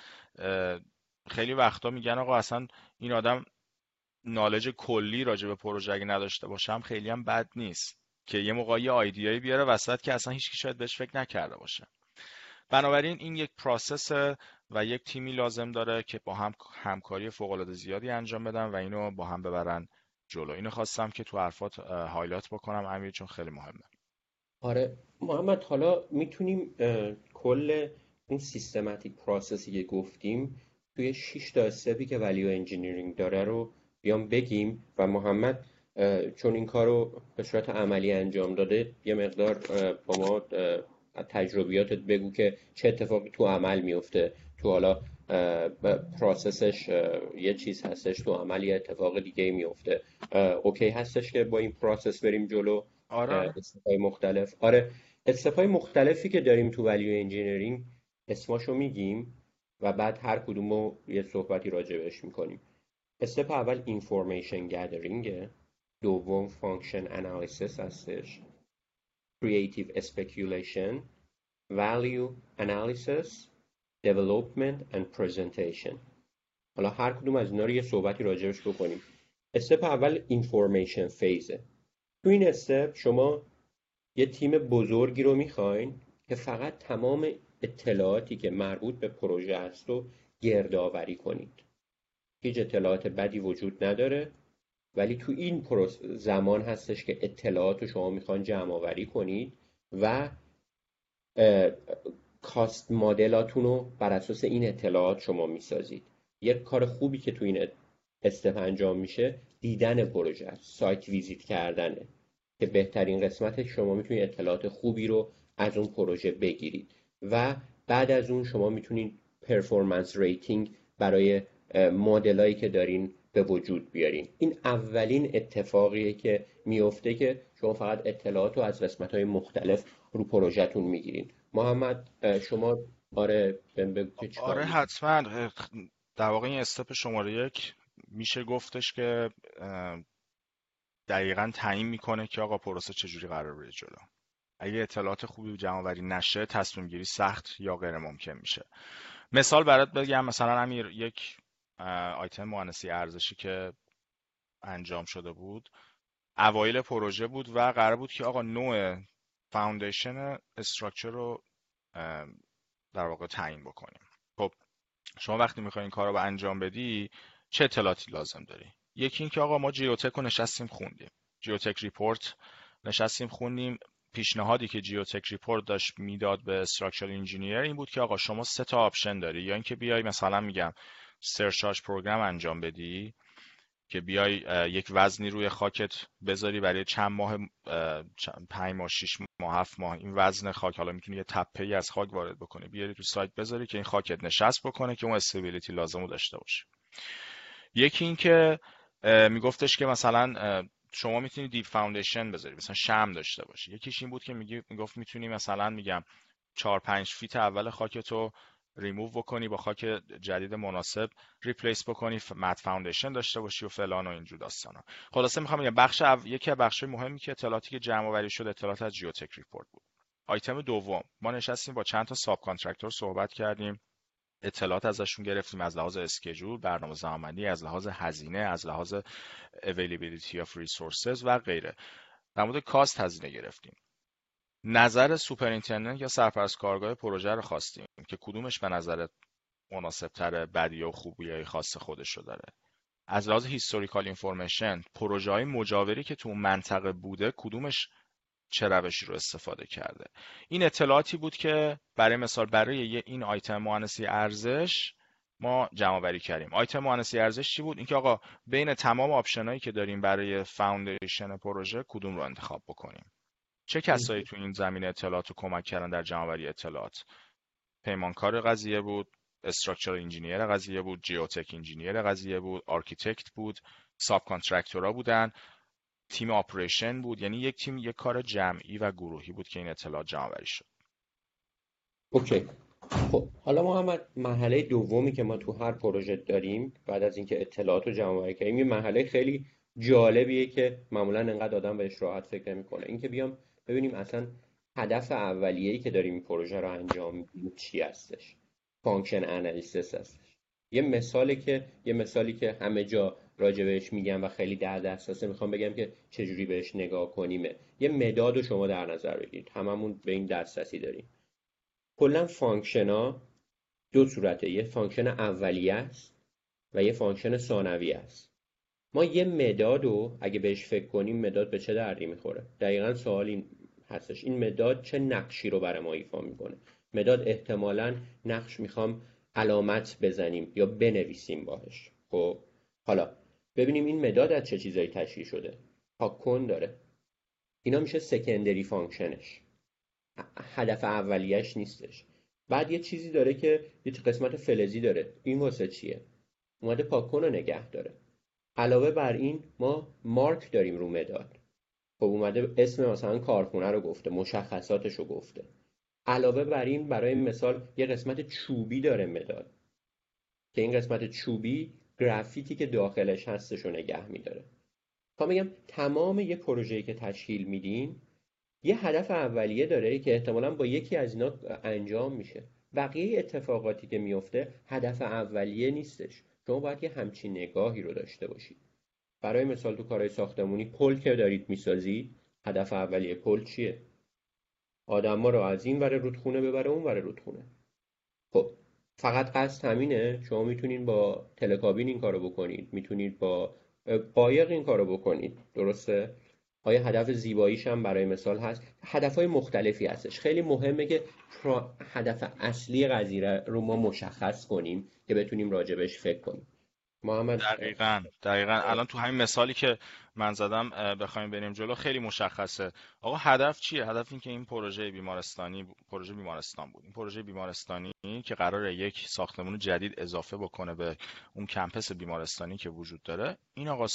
خیلی وقتا میگن آقا اصلا این آدم نالج کلی راجع به پروژه اگه نداشته باشم خیلی هم بد نیست که یه موقعی آیدیایی بیاره وسط که اصلا هیچکی شاید بهش فکر نکرده باشه. بنابراین این یک پروسس و یک تیمی لازم داره که با هم همکاری فوق العاده زیادی انجام بدن و اینو با هم ببرن جلو. اینو خواستم که تو حرفات highlight بکنم امیر چون خیلی مهمه. آره. محمد حالا می‌تونیم کل اون systematic process ی که گفتیم توی 6 تا step ی که value engineering داره رو بیام بگیم و محمد چون این کار رو به صورت عملی انجام داده یه مقدار با ما تجربیاتت بگو که چه اتفاقی تو عمل میفته تو حالا process ش یه چیز هستش تو عمل یه اتفاق دیگه میفته okay هستش که با این process بریم جلو؟ آره. مختلف. آره. step های مختلفی که داریم تو value engineering اسماشو میگیم و بعد هر کدوم رو یه صحبتی راجع بهش می‌کنیم. step اول information gathering ه دوم function analysis هستش creative speculation value analysis development and presentation. حالا هر کدوم از اینا رو یه صحبتی راجبش بکنیم. استپ اول اینفورمیشن فیزه تو این استپ شما یه تیم بزرگی رو می‌خواین که فقط تمام اطلاعاتی که مربوط به پروژه است رو گردآوری کنید. هیچ اطلاعات بدی وجود نداره ولی تو این زمان هستش که اطلاعات رو شما می‌خوان جمع آوری کنید و cost model اتون رو بر اساس این اطلاعات شما می‌سازید. یک کار خوبی که تو این step انجام میشه دیدن پروژه site visit کردنه. که بهترین قسمت شما می‌تونید اطلاعات خوبی رو از اون پروژه بگیرید. و بعد از اون شما می‌تونید performance rating برای مدلایی که دارین به وجود بیارین. این اولین اتفاقیه که میفته که شما فقط اطلاعات رو از قسمت های مختلف رو پروژهتون می‌گیرین. محمد شما آره آره حتما. در واقع این استپ شماره یک میشه گفتش که دقیقا تعیین می‌کنه که آقا پروسه چجوری قرار بره جلو. اگه اطلاعات خوبی جمع آوری نشه تصمیم گیری سخت یا غیر ممکن میشه. مثال برات بگم مثلا امیر یک آیتم مهندسی ارزشی که انجام شده بود اوایل پروژه بود و قرار بود که آقا نوع foundation structure رو در واقع تعیین بکنیم. خب شما وقتی می‌خوای این کار رو انجام بدی چه اطلاعاتی لازم داری؟ یکی اینکه آقا ما جیوتک رو نشستیم خوندیم. geotech report نشستیم خوندیم. پیشنهادی که geotech report داشت می‌داد به structural engineer این بود که آقا شما سه تا option داری. یا اینکه بیای مثلا میگم surcharge program انجام بدی که بیای یک وزنی روی خاکت بذاری برای چند ماه پنج ماه شش ماه هفت ماه. این وزن خاک حالا می‌تونی یه تپه ای از خاک وارد بکنی. بیاری تو سایت بذاری که این خاکت نشست بکنه که اون stability لازم داشته باشه. یکی اینکه میگفتش که مثلا شما می‌تونی deep foundation بذاری مثلا شمع داشته باشی. یکیش این بود که میگی می‌گفت می‌تونی مثلا میگم 4 5 feet اول خاکتو ریموو بکنی با خاک جدید مناسب replace بکنی mat foundation داشته باشی و فلان و اینجور داستانا. خلاصه می‌خوام بگم بخش او... یکی از بخش مهمی که اطلاعاتی که جمع آوری شد اطلاعات از geotech report بود. آیتم دوم ما نشستیم با چند تا subcontractor صحبت کردیم. اطلاعات ازشون گرفتیم از لحاظ schedule برنامه زمانی از لحاظ هزینه از لحاظ availability of resources و غیره. در مورد cost هزینه گرفتیم. نظر superintendent یا سرپرست کارگاه پروژه رو خواستیم که کدومش به نظرت مناسبتر بدی و خوبی های خاص خودش رو داره. از لحاظ historical information پروژه های مجاوری که تو منطقه بوده کدومش چه روشی رو استفاده کرده. این اطلاعاتی بود که برای مثال برای این آیتم مهندسی ارزش ما جمع آوری کردیم. آیتم مهندسی ارزش چی بود؟ اینکه آقا بین تمام option ایی که داریم برای foundation پروژه کدوم رو انتخاب بکنیم؟ چه کسایی تو این زمینه اطلاعات رو کمک کردن در جمعآوری اطلاعات؟ پیمانکار قضیه بود structure engineer قضیه بود geotech engineer قضیه بود architect بود subcontractor ا بودن. تیم operation بود یعنی یک تیم یک کار جمعی و گروهی بود که این اطلاعات جمع شد. okay. خب حالا محمد مرحله دومی که ما تو هر پروژه داریم بعد از اینکه اطلاعات رو جمع کردیم یه مرحله خیلی جالبیه که معمولا انقدر آدم بهش راحت فکر نمی‌کنه. اینکه بیام ببینیم اصلا هدف اولیه‌ای که داریم این پروژه رو انجام میدیم چی هستش. function analysis هستش. یه مثالی که یه مثالی که همه جا راجع بهش میگم و خیلی در دسترسه. می‌خوام بگم که چجوری بهش نگاه کنیم یه مداد رو شما در نظر بگیرید. هممون به این دسترسی داریم. کلا function دو صورته. یه function اولیه است و یه function ثانویه است. ما یه مداد رو اگه بهش فکر کنیم مداد به چه دردی می‌خوره؟ دقیقا سوال این هستش. این مداد چه نقشی رو برای ما ایفا می‌کنه؟ مداد احتمالا نقش می‌خوام علامت بزنیم یا بنویسیم باهش. خب حالا ببینیم این مداد از چه چیزایی تشکیل شده. کن داره. اینا میشه secondary function ش هدف اولیش نیستش. بعد یه چیزی داره که یه قسمت فلزی داره. این واسه چیه؟ اومده پاکن رو نگه داره. علاوه بر این ما مارک داریم رو مداد. خب اومده اسم مثلا کارخونه رو گفته مشخصاتش رو گفته. علاوه بر این برای مثال یه قسمت چوبی داره مداد. که این قسمت چوبی گرافیتی که داخلش هستش رو نگه میداره. تا میگم تمام یه پروژه‌ای که تشکیل میدین یه هدف اولیه داره که احتمالا با یکی از اینا انجام میشه. بقیه اتفاقاتی که میفته هدف اولیه نیستش. شما باید یه همچین نگاهی رو داشته باشید. برای مثال تو کارهای ساختمونی پل که دارید می‌سازید هدف اولیه پل چیه؟ آدما رو از این ور رودخونه ببره اون ور رودخونه. خب فقط قصد همینه. شما می‌تونید با تلکابین این کارو بکنید. می‌تونید با قایق این کارو بکنید. درسته؟ آیا هدف زیباییش هم برای مثال هست؟ هدف های مختلفی هستش. خیلی مهمه که هدف اصلی قضیه رو ما مشخص کنیم که بتونیم راجبش فکر کنیم. محمد دقیقا دقیقا. الان تو همین مثالی که من زدم بخوایم بریم جلو خیلی مشخصه. آقا هدف چیه؟ هدف این که این پروژه بیمارستانی پروژه بیمارستان بود. این پروژه بیمارستانی که قرار یک ساختمون جدید اضافه بکنه به اون کمپس بیمارستانی که وجود داره. این آقا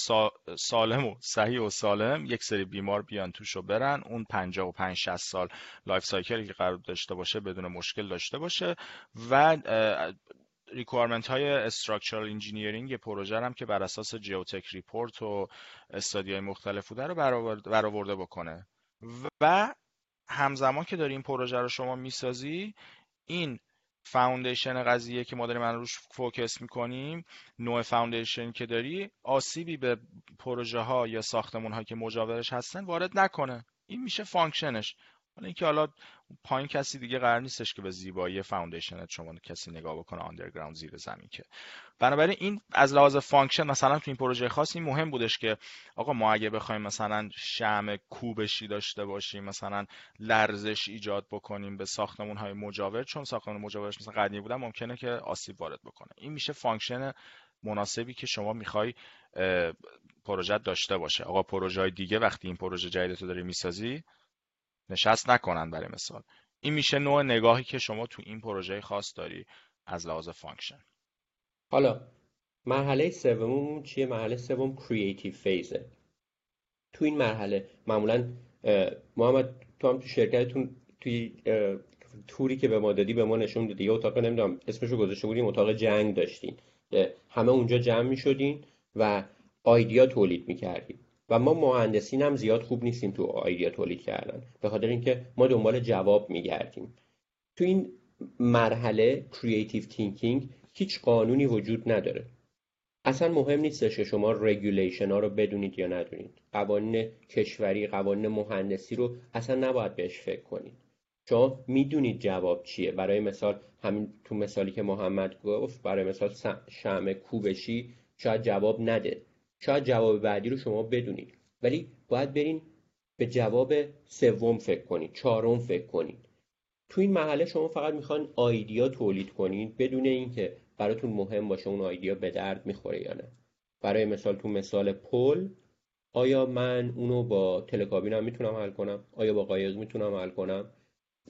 سالم و صحیح و سالم یک سری بیمار بیان توش رو برن. اون 55 60 سال life cycle ی که قرار داشته باشه بدون مشکل داشته باشه و requirement های structural engineering پروژه هم که بر اساس geotech report و study های مختلف بوده رو برآورده بکنه. و همزمان که داری این پروژه رو شما می‌سازی این foundation قضیه که ما داریم من روش focus می‌کنیم نوع foundation که داری آسیبی به پروژه ها یا ساختمون ها که مجاورش هستن وارد نکنه. این میشه function ش حالا اینکه حالا پایین کسی دیگه قرار نیستش که به زیبایی foundation ت شما کسی نگاه بکنه underground زیر زمین که. بنابراین این از لحاظ function مثلا تو این پروژه خاص این مهم بودش که آقا ما اگه بخوایم مثلا شمع کوبشی داشته باشیم مثلا لرزش ایجاد بکنیم به ساختمون های مجاور چون ساختمان مجاورش مثلا قدیمی بودن ممکنه که آسیب وارد بکنه. این میشه function مناسبی که شما می‌خوای پروژه داشته باشه. آقا پروژه های دیگه وقتی این پروژه جدیدتو داری می‌سازی نشست نکنن برای مثال. این میشه نوع نگاهی که شما تو این پروژه خاص داری از لحاظ function حالا مرحله سوم چیه؟ مرحله سوم creative phase ه تو این مرحله معمولا محمد تو هم تو شرکتتون توی توری که به ما دادی به ما نشون دادی یه اتاق نمی‌دونم اسمشو گذاشته بودیم اتاق جنگ داشتین. همه اونجا جمع می‌شدین و idea تولید می‌کردیم و ما مهندسین هم زیاد خوب نیستیم تو idea تولید کردن. به خاطر اینکه ما دنبال جواب میگردیم. تو این مرحله creative thinking هیچ قانونی وجود نداره. اصلا مهم نیستش که شما regulation ها رو بدونید یا ندونید. قوانین کشوری قوانین مهندسی رو اصلا نباید بهش فکر کنید. شما می‌دونید جواب چیه. برای مثال همین تو مثالی که محمد گفت برای مثال شمع کوبشی شاید جواب نده. شاید جواب بعدی رو شما بدونید. ولی باید برین به جواب سوم فکر کنید چهارم فکر کنید. تو این محله شما فقط می‌خوان آیدیا تولید کنید بدون اینکه براتون مهم باشه اون آیدیا به درد می‌خوره یا نه. برای مثال تو مثال پل آیا من اونو با تلکابینم می‌تونم حل کنم؟ آیا با قایق می‌تونم حل کنم؟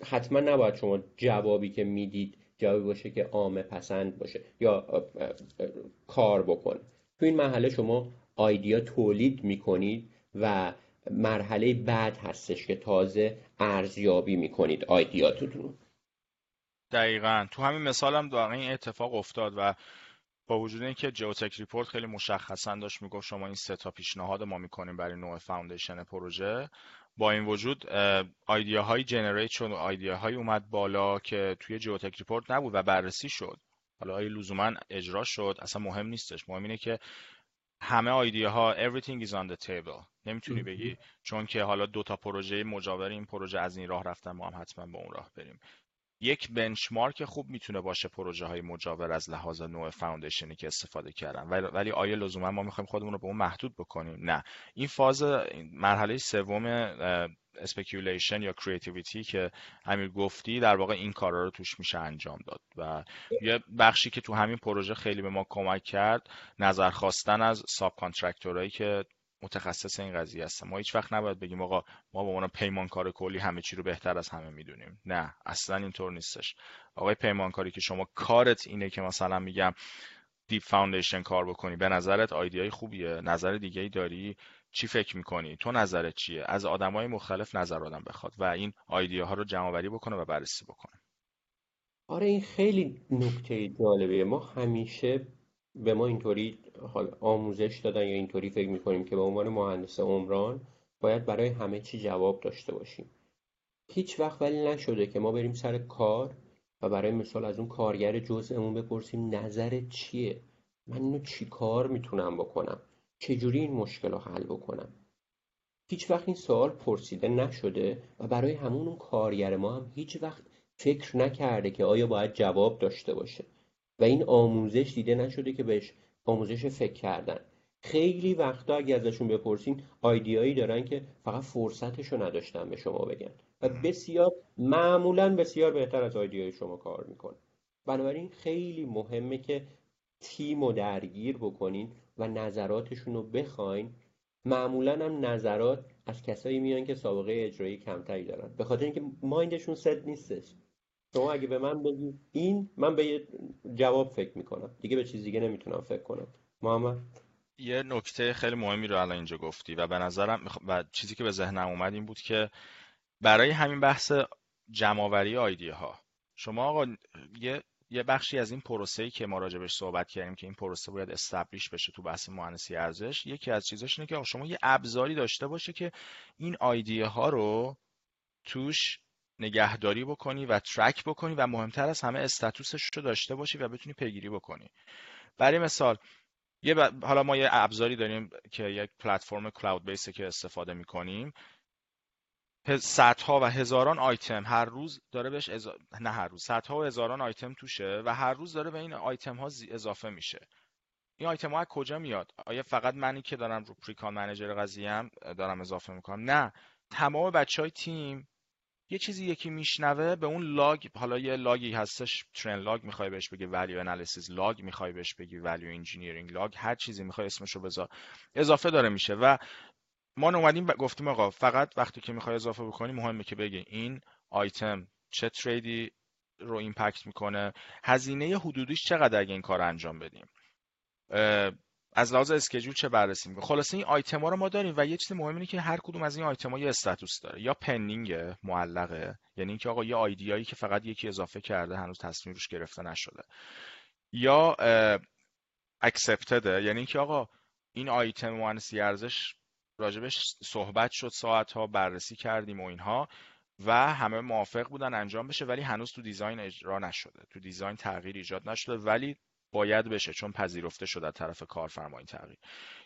حتما نباید شما جوابی که می‌دید جوابی باشه که عامه پسند باشه یا کار بکنه. تو این مرحله شما idea تولید می‌کنید و مرحله بعد هستش که تازه ارزیابی می‌کنید idea تتون دقیقا. تو همین مثال هم دقیقا این اتفاق افتاد و با وجود اینکه geotech report خیلی مشخصا داشت می‌گفت شما این سه تا پیشنهاد ما می‌کنیم برای نوع foundation پروژه با این وجود های generate شد و های اومد بالا که توی geotech report نبود و بررسی شد. حالا آیا لزوما اجرا شد اصلا مهم نیستش. مهم اینه که همه idea ها everything is on the table. نمی‌تونی بگی چون که حالا دو تا پروژه مجاور این پروژه از این راه رفتن ما هم حتما با اون راه بریم. یک benchmark خوب می‌تونه باشه پروژه های مجاور از لحاظ نوع foundation ی که استفاده کردن. ولی آیا لزوما ما می‌خوایم خودمون رو به اون محدود بکنیم. نه. این فاز مرحله سوم speculation یا creativity که امیر گفتی در واقع این کارا رو توش میشه انجام داد. و یه بخشی که تو همین پروژه خیلی به ما کمک کرد نظر خواستن از subcontractor ایی که متخصص این قضیه هستن ما هیچ وقت نباید بگیم آقا ما به عنوان پیمانکار کلی همه چی رو بهتر از همه می‌دونیم. نه اصلا اینطور نیستش. آقای پیمانکاری که شما کارت اینه که مثلا میگم deep foundation کار بکنی به نظرت idea ی خوبیه؟ نظر دیگه ای داری؟ چی فکر می‌کنی؟ تو نظرت چیه؟ از آدمای مختلف نظر آدم بخواد و این ها رو جمع آوری بکنه و بررسی بکنه. آره این خیلی نکته جالبه ما همیشه به ما اینطوری آموزش دادن یا اینطوری فکر می‌کنیم که به عنوان مهندس عمران باید برای همه چی جواب داشته باشیم. هیچ وقت ولی نشده که ما بریم سر کار و برای مثال از اون کارگر جزءمون بپرسیم نظر چیه؟ من اینو چی کار می‌تونم بکنم؟ چجوری این مشکل رو حل بکنم؟ هیچ وقت این سوال پرسیده نشده و برای همون اون کارگر ما هم هیچ وقت فکر نکرده که آیا باید جواب داشته باشه. و این آموزش دیده نشده که بهش آموزش فکر کردن. خیلی وقتا اگه ازشون بپرسین آیدیایی دارن که فقط فرصتش رو نداشتن به شما بگن. و بسیار معمولا بسیار بهتر از آیدیای شما کار می‌کنه. بنابراین خیلی مهمه که تیم رو درگیر بکنین و نظراتشون رو بخواین. معمولا هم نظرات از کسایی میان که سابقه اجرایی کمتری دارن. به خاطر اینکه مایندشون ست نیستش. شما اگه به من بگی این من به یه جواب فکر می‌کنم. دیگه به چیز دیگه نمی‌تونم فکر کنم. محمد؟ یه نکته خیلی مهمی رو الان اینجا گفتی و به نظرم و چیزی که به ذهنم اومد این بود که برای همین بحث جمعآوری آیدی ها شما آقا یه یه بخشی از این پروسه ای که ما راجبش صحبت کردیم که این پروسه باید استبلیش بشه تو بحث مهندسی ارزش یکی از چیزاش اینه که شما یه ابزاری داشته باشه که این آیدیه ها رو توش نگهداری بکنی و ترک بکنی و مهمتر از همه استاتوسش رو داشته باشی و بتونی پیگیری بکنی. برای مثال یه حالا ما یه ابزاری داریم که یک پلتفرم کلاود بیسه که استفاده می‌کنیم. صدها و هزاران آیتم هر روز داره بهش نه هر روز صدها و هزاران آیتم توشه و هر روز داره به این آیتم ها اضافه میشه. این آیتم ها از کجا میاد؟ آیا فقط منی که دارم رو پریکان منیجر قضیه دارم اضافه می‌کنم؟ نه. تمام بچه های تیم یه چیزی یکی میشنوه به اون log حالا یه log ی هستش trend log می‌خوای بهش بگی value analysis log می‌خوای بهش بگی value engineering log هر چیزی می‌خوای اسمشو بذار. اضافه داره میشه و ما اومدیم گفتیم آقا فقط وقتی که می‌خوای اضافه بکنی مهمه که بگی این آیتم چه trade ی رو impact می‌کنه هزینه حدودیش چقدر اگه این کار انجام بدیم. از لحاظ schedule چه بررسی می‌کنه خلاصه این آیتم ها رو ما داریم و یه چیز مهم اینه که هر کدوم از این آیتم ها یه status داره. یا pending معلقه یعنی اینکه آقا یه idea یی که فقط یکی اضافه کرده هنوز تصمیم روش گرفته نشده. یا accepted ه یعنی اینکه آقا این آیتم مهندسی ارزش راجبش صحبت شد ساعت ها بررسی کردیم و اینها و همه موافق بودن انجام بشه ولی هنوز تو design اجرا نشده. تو design تغییر ایجاد نشده ولی باید بشه چون پذیرفته شده از طرف کارفرما این تغییر.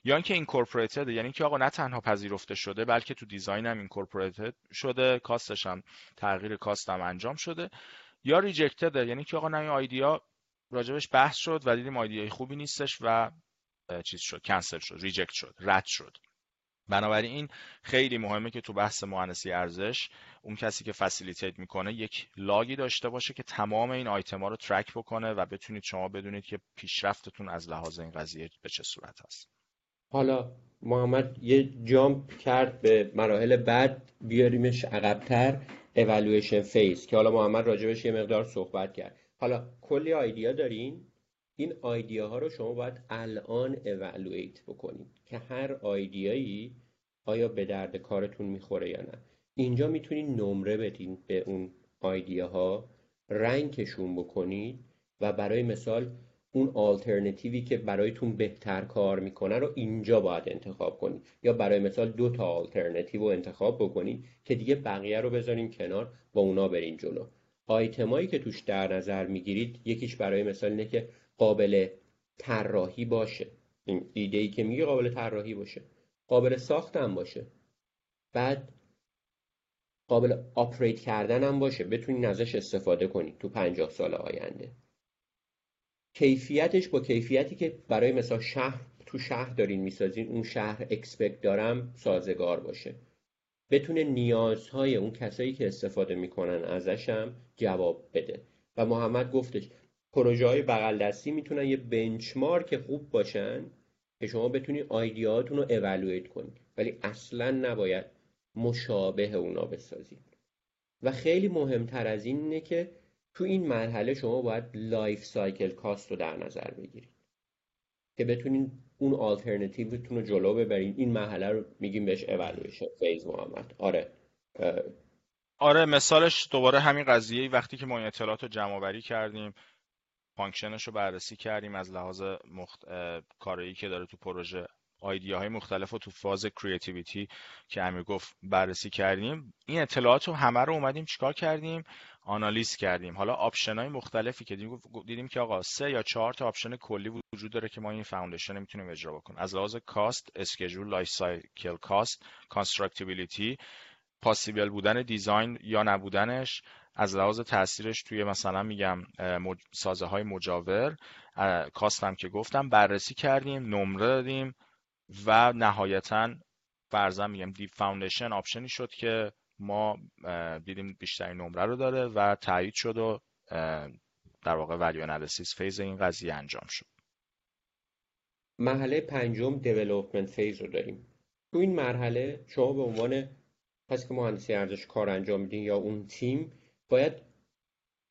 یا اینکه incorporated یعنی که آقا نه تنها پذیرفته شده بلکه تو design هم incorporated شده cost ش هم تغییر cost هم انجام شده. یا rejected یعنی که آقا نه این idea راجبش بحث شد و دیدیم idea ی خوبی نیستش و چیز شد کنسل شد reject شد رد شد. بنابراین خیلی مهمه که تو بحث مهندسی ارزش اون کسی که facilitate می‌کنه یک log ی داشته باشه که تمام این آیتما رو track بکنه و بتونید شما بدونید که پیشرفتتون از لحاظ این قضیه به چه صورت هست. حالا محمد یه جامپ کرد به مراحل بعد بیاریمش عقبتر اولویشن فیز که حالا محمد راجبش یه مقدار صحبت کرد. حالا کلی آیدیا دارین؟ این ها رو شما باید الان اولویت بکنید که هر آیدیایی آیا به درد کارتون می‌خوره یا نه. اینجا می‌تونید نمره بدین به اون ها رنگشون بکنید و برای مثال اون آلترنتیوی که برایتون بهتر کار می‌کنه رو اینجا باید انتخاب کنید. یا برای مثال دو تا آلترنتیو رو انتخاب بکنید که دیگه بقیه رو بذاریم کنار با اونا برین جلو. آیتمایی که توش در نظر می‌گیرید یکیش برای مثال اینه که قابل طراحی باشه. این ایده ای که میگه قابل طراحی باشه. قابل ساخت هم باشه. بعد قابل آپریت کردن هم باشه. بتونین ازش استفاده کنید تو پنجاه سال آینده. کیفیتش با کیفیتی که برای مثلا شهر تو شهر دارین می‌سازین اون شهر اکسپکت دارم سازگار باشه. بتونه نیازهای اون کسایی که استفاده می‌کنن ازش هم جواب بده. و محمد گفتش پروژه های بغل دستی می‌تونن یه بنچمارک خوب باشن که شما بتونید آیدیاتون رو اولویت کنید ولی اصلا نباید مشابه اونا بسازید و خیلی مهمتر از این اینه که تو این مرحله شما باید life cycle cost رو در نظر بگیرید. که بتونید اون آلترنتیوتون رو جلو ببرین. این مرحله رو میگیم بهش evaluation phase محمد آره. آره مثالش دوباره همین قضیه وقتی که ما این اطلاعات رو جمع آوری کردیم. function ش رو بررسی کردیم از لحاظ مخت... کاری که داره تو پروژه. های مختلف رو تو فاز creativity که امیر گفت بررسی کردیم. این اطلاعات رو همه رو اومدیم چیکار کردیم؟ آنالیز کردیم. حالا option های مختلفی که دیدیم که آقا سه یا چهار تا option کلی وجود داره که ما این foundation می‌تونیم اجرا بکنیم. از لحاظ cost schedule life cycle cost constructability possible بودن design یا نبودنش از لحاظ تاثیرش توی مثلا میگم سازه های مجاور cost هم که گفتم بررسی کردیم نمره دادیم و نهایتا فرضاً میگم deep foundation option ی شد که ما دیدیم بیشترین نمره رو داره و تایید شد و در واقع value analysis phase این قضیه انجام شد. مرحله پنجم development phase رو داریم. تو این مرحله شما به عنوان کسی که مهندسی ارزش کار انجام میدین یا اون تیم باید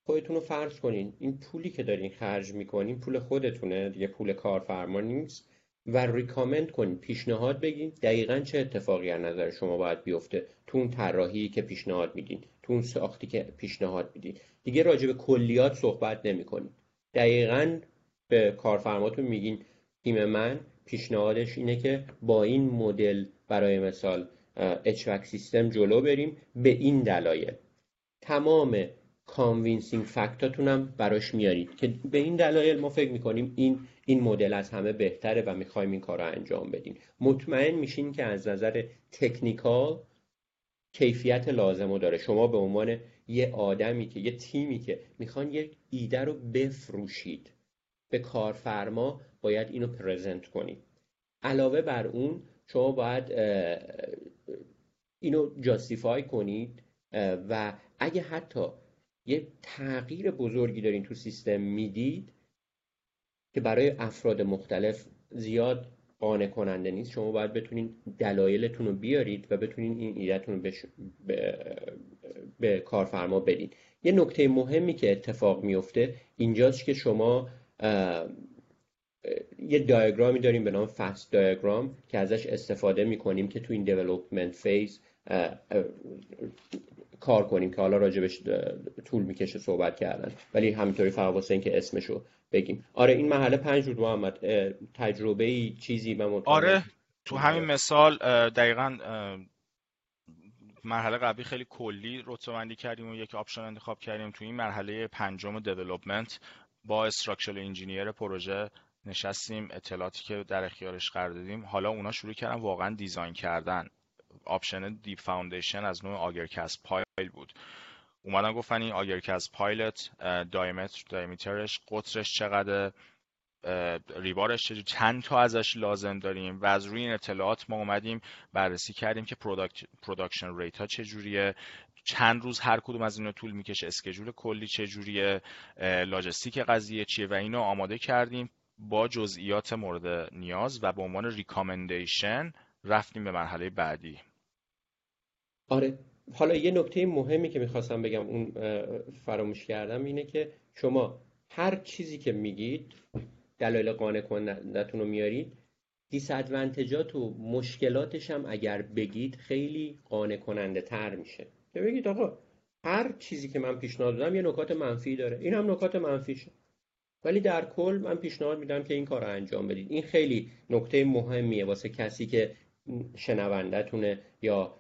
خودتون رو فرض کنین. این پولی که دارین خرج می‌کنین پول خودتونه. دیگه پول کارفرما نیست. و recommend کنین. پیشنهاد بگین. دقیقا چه اتفاقی از نظر شما باید بیفته تو اون طراحی که پیشنهاد میدین. تو اون ساختی که پیشنهاد میدین. دیگه راجع به کلیات صحبت نمی‌کنین. دقیقا به کارفرماتون میگین. تیم من پیشنهادش اینه که با این مدل برای مثال HVAC system جلو بریم. به این دلایل. تمام convincing fact اتون هم براش میارید که به این دلایل ما فکر می‌کنیم این این مدل از همه بهتره و می‌خوایم این کار رو انجام بدیم. مطمئن میشین که از نظر technical کیفیت لازم رو داره. شما به عنوان یه آدمی که یه تیمی که می‌خوان یک ایده رو بفروشید به کارفرما باید اینو پرزنت کنید. علاوه بر اون شما باید اینو جاستیفای کنید و اگه حتی یه تغییر بزرگی دارین تو سیستم می‌دید که برای افراد مختلف زیاد قانع کننده نیست شما باید بتونین دلایلتون رو بیارید و بتونین این ایدهتون رو به, به کارفرما بدید یه نکته مهمی که اتفاق میفته اینجاست که شما یه diagram ی داریم به نام FAST diagram که ازش استفاده می‌کنیم که تو این development phase کار کنیم که حالا راجبش طول می‌کشه صحبت کردن. ولی همینطوری فقط واسه اینکه اسمشو بگیم. آره این مرحله پنج بود محمد تجربه ای چیزی من آره تو همین مثال دقیقا مرحله قبلی خیلی کلی رتبه کردیم و یک option انتخاب کردیم تو این مرحله پنجم development با structural engineer پروژه نشستیم اطلاعاتی که در اختیارش قرار دادیم. حالا اونا شروع کردن واقعا design کردن. option deep foundation از نوع augercast pile بود. اومدن گفتن این auger cast pile diameter diameter ش قطرش چقدر rebar ش چند تا ازش لازم داریم و از روی این اطلاعات ما اومدیم بررسی کردیم که production rate ها چجوریه چند روز هر کدوم از اینو طول می‌کشه schedule کلی چجوریه لاجستیک قضیه چیه و اینو آماده کردیم با جزئیات مورد نیاز و به عنوان recommendation رفتیم به مرحله بعدی. آره. حالا یه نکته مهمی که می‌خواستم بگم اون فراموش کردم اینه که شما هر چیزی که میگید دلایل قانع کنندتون رو میارید دیسادوانتجات و مشکلاتش هم اگر بگید خیلی قانع کننده تر میشه. که بگید آقا هر چیزی که من پیشنهاد دادم یه نکات منفی داره. این هم نکات منفیشه ولی در کل من پیشنهاد میدم که این کار رو انجام بدید. این خیلی نکته مهمیه واسه کسی که شنوندهتونه یا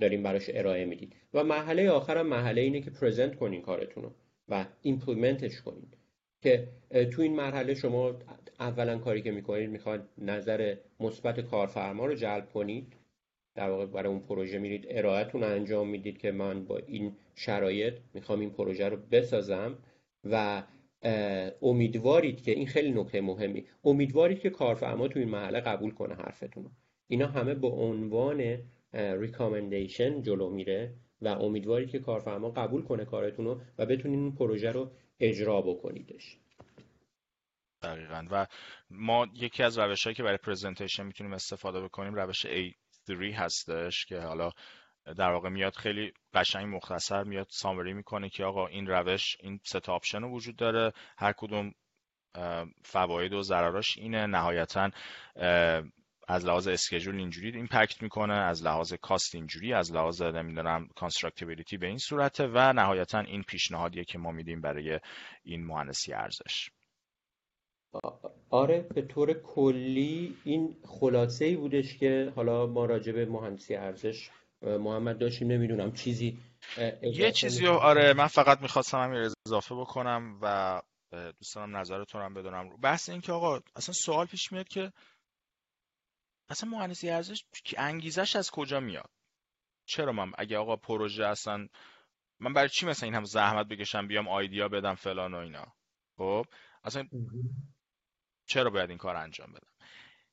داریم براش ارائه می‌دید و مرحله آخرم مرحله اینه که پرزنت کنین کارتون رو و ایمپلمنتش کنین. که تو این مرحله شما اولا کاری که می‌کنید می‌خواد نظر مثبت کارفرما رو جلب کنید در واقع برای اون پروژه میرید ارائهتون انجام می‌دید که من با این شرایط می‌خوام این پروژه رو بسازم. و امیدوارید که این خیلی نکته مهمی امیدوارید که کارفرما تو این محله قبول کنه حرفتون رو. اینا همه به عنوان recommendation جلو میره و امیدوارید که کارفرما قبول کنه کارتون رو و بتونین این پروژه رو اجرا بکنیدش. دقیقا. و ما یکی از روش هایی که برای presentation می‌تونیم استفاده بکنیم روش A3 هستش که حالا در واقع میاد خیلی قشنگ مختصر میاد summary می‌کنه که آقا این روش این سه option وجود داره. هر کدوم فواید و ضرراش اینه. نهایتا از لحاظ schedule اینجوری impact می‌کنه از لحاظ cost اینجوری از لحاظ نمی‌دونم constructability به این صورته و نهایتا این پیشنهادیه که ما میدیم برای این مهندسی ارزش. آره به طور کلی این خلاصه ای بودش که حالا ما راجع به مهندسی ارزش محمد داشتیم نمی‌دونم چیزی یه چیزی آره من فقط می‌خواستم همین اضافه بکنم و دوستانم نظرتون هم بدونم. بحث این که آقا اصلا سوال پیش میاد که اصلا مهندسی ارزش انگیزش از کجا میاد؟ چرا من اگه آقا پروژه اصلا من برای چی مثلا این هم زحمت بکشم بیام آیدیا بدم فلان و اینا؟ خب؟ اصلا چرا باید این کار انجام بدم؟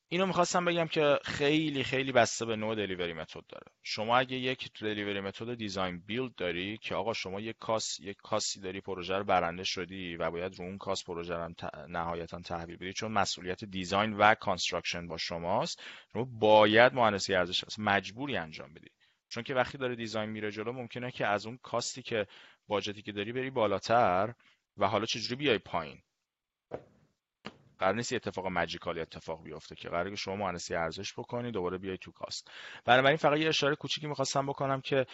اینو می‌خواستم بگم که خیلی خیلی بسته به نوع دلیوری متد داره. شما اگه یک دلیوری متد دیزاین بیلد داری که آقا شما یک کاس یک کاسی داری پروژه رو برنده شدی و باید رو اون کاس پروژه رو نهایتا تحویل بدی چون مسئولیت design و construction با شماست شما باید مهندسی ارزش مجبوری انجام بدی. چون که وقتی داره design میره جلو ممکنه که از اون cost ی که budget ی که داری بری بالاتر و حالا چجوری بیای پایین. قرار نیست اتفاق magically اتفاق بیفته که قراره که شما مهندسی ارزش بکنید دوباره بیای تو cost. بنابراین فقط یه اشاره کوچیکی می‌خواستم بکنم که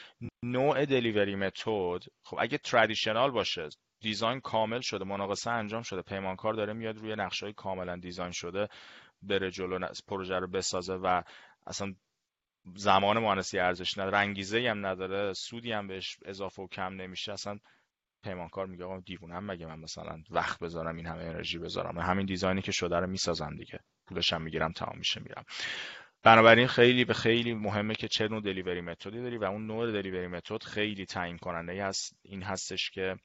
نوع delivery method خب اگه traditional باشه دیزاین کامل شده مناقصه انجام شده پیمانکار داره میاد روی نقشه کاملا دیزاین شده بره جلو پروژه رو بسازه و اصلا زمان مهندسی ارزش نداره رنگیزه هم نداره سودی هم بهش اضافه و کم نمیشه اصلا پیمانکار میگه آقا دیوونم مگه من مثلا وقت بذارم این همه انرژی بذارم؟ همین دیزاینی که شده رو می‌سازم دیگه. پولش هم می‌گیرم تمام میشه میرم. بنابراین خیلی به خیلی مهمه که چه نوع دلیوری متدی داری و اون نوع دلیوری متد خیلی تعیین کننده هست. این هستش که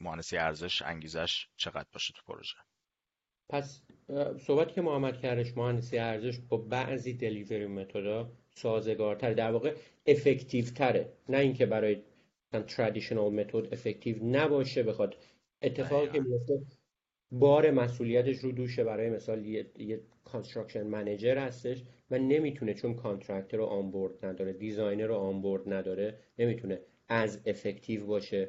مهندسی ارزش انگیزش چقدر باشه تو پروژه. پس صحبت که محمد کردش مهندسی ارزش با بعضی delivery method ا سازگارتر در واقع effective تره نه اینکه برای traditional method effective نباشه بخواد اتفاقی که میفته بار مسئولیتش رو دوشه برای مثال یه, یه construction manager هستش و نمی‌تونه چون contractor رو onboard نداره designer رو onboard نداره نمی‌تونه as effective باشه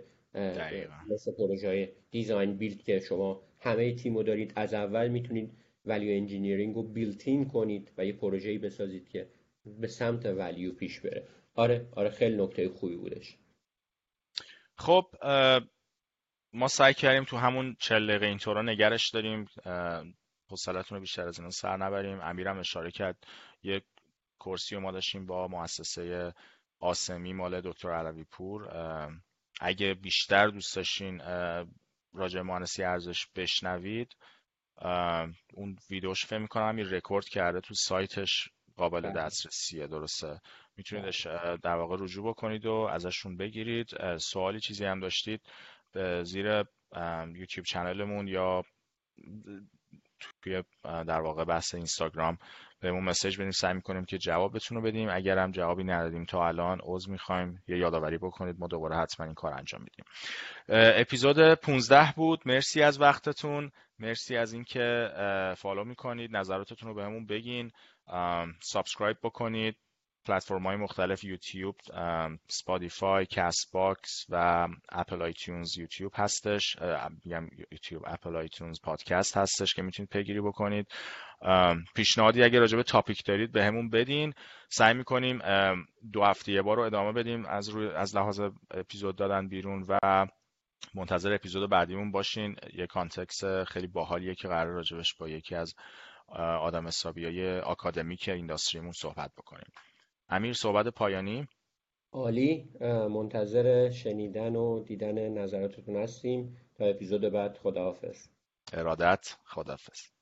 مثل پروژه design build که شما همه تیم رو دارید. از اول می‌تونید value engineering رو built-in کنید و یه پروژه‌ای بسازید که به سمت value پیش بره. آره آره خیلی نکته خوبی بودش. خب ما سعی کردیم تو همون چل دقیقه اینطورا نگرش داریم حوصلتون رو بیشتر از این سر نبریم. امیرم اشاره کرد یه کورسی ما داشتیم با مؤسسه آسمی مال دکتر عربی پور اگه بیشتر دوست داشتین راجع مهندسی ارزش بشنوید. اون ویدیوش فکر می‌کنم همین رکورد کرده تو سایتش. قابل بله. دسترسیه درسته. می‌تونید در واقع رجوع بکنید و ازشون بگیرید. سوالی چیزی هم داشتید به زیر یوتیوب چنلمون یا توی در واقع بحث اینستاگرام بهمون message بدیم سعی می‌کنیم که جوابتون رو بدیم. اگر هم جوابی ندادیم تا الان عذر می‌خوایم. یه یادآوری بکنید. ما دوباره حتما این کار انجام میدیم. اپیزود 15 بود. مرسی از وقتتون. مرسی از اینکه follow می‌کنید. نظراتتون رو بهمون بگین. subscribe بکنید. پلتفرم های مختلف YouTube Spotify Castbox و Apple iTunes YouTube هستش. میگم YouTube Apple iTunes پادکست هستش که می‌تونید پیگیری بکنید. پیشنهادی اگه راجع به topic دارید بهمون بدین. سعی می‌کنیم دو هفته یه بار رو ادامه بدیم از روی از لحاظ اپیزود دادن بیرون و منتظر اپیزود بعدیمون باشین. یه context خیلی باحالیه که قرار راجبش با یکی از آدم حسابی های academic industry مون صحبت بکنیم. امیر صحبت پایانی؟ عالی. منتظر شنیدن و دیدن نظراتتون هستیم. تا اپیزود بعد خداحافظ. ارادت خداحافظ.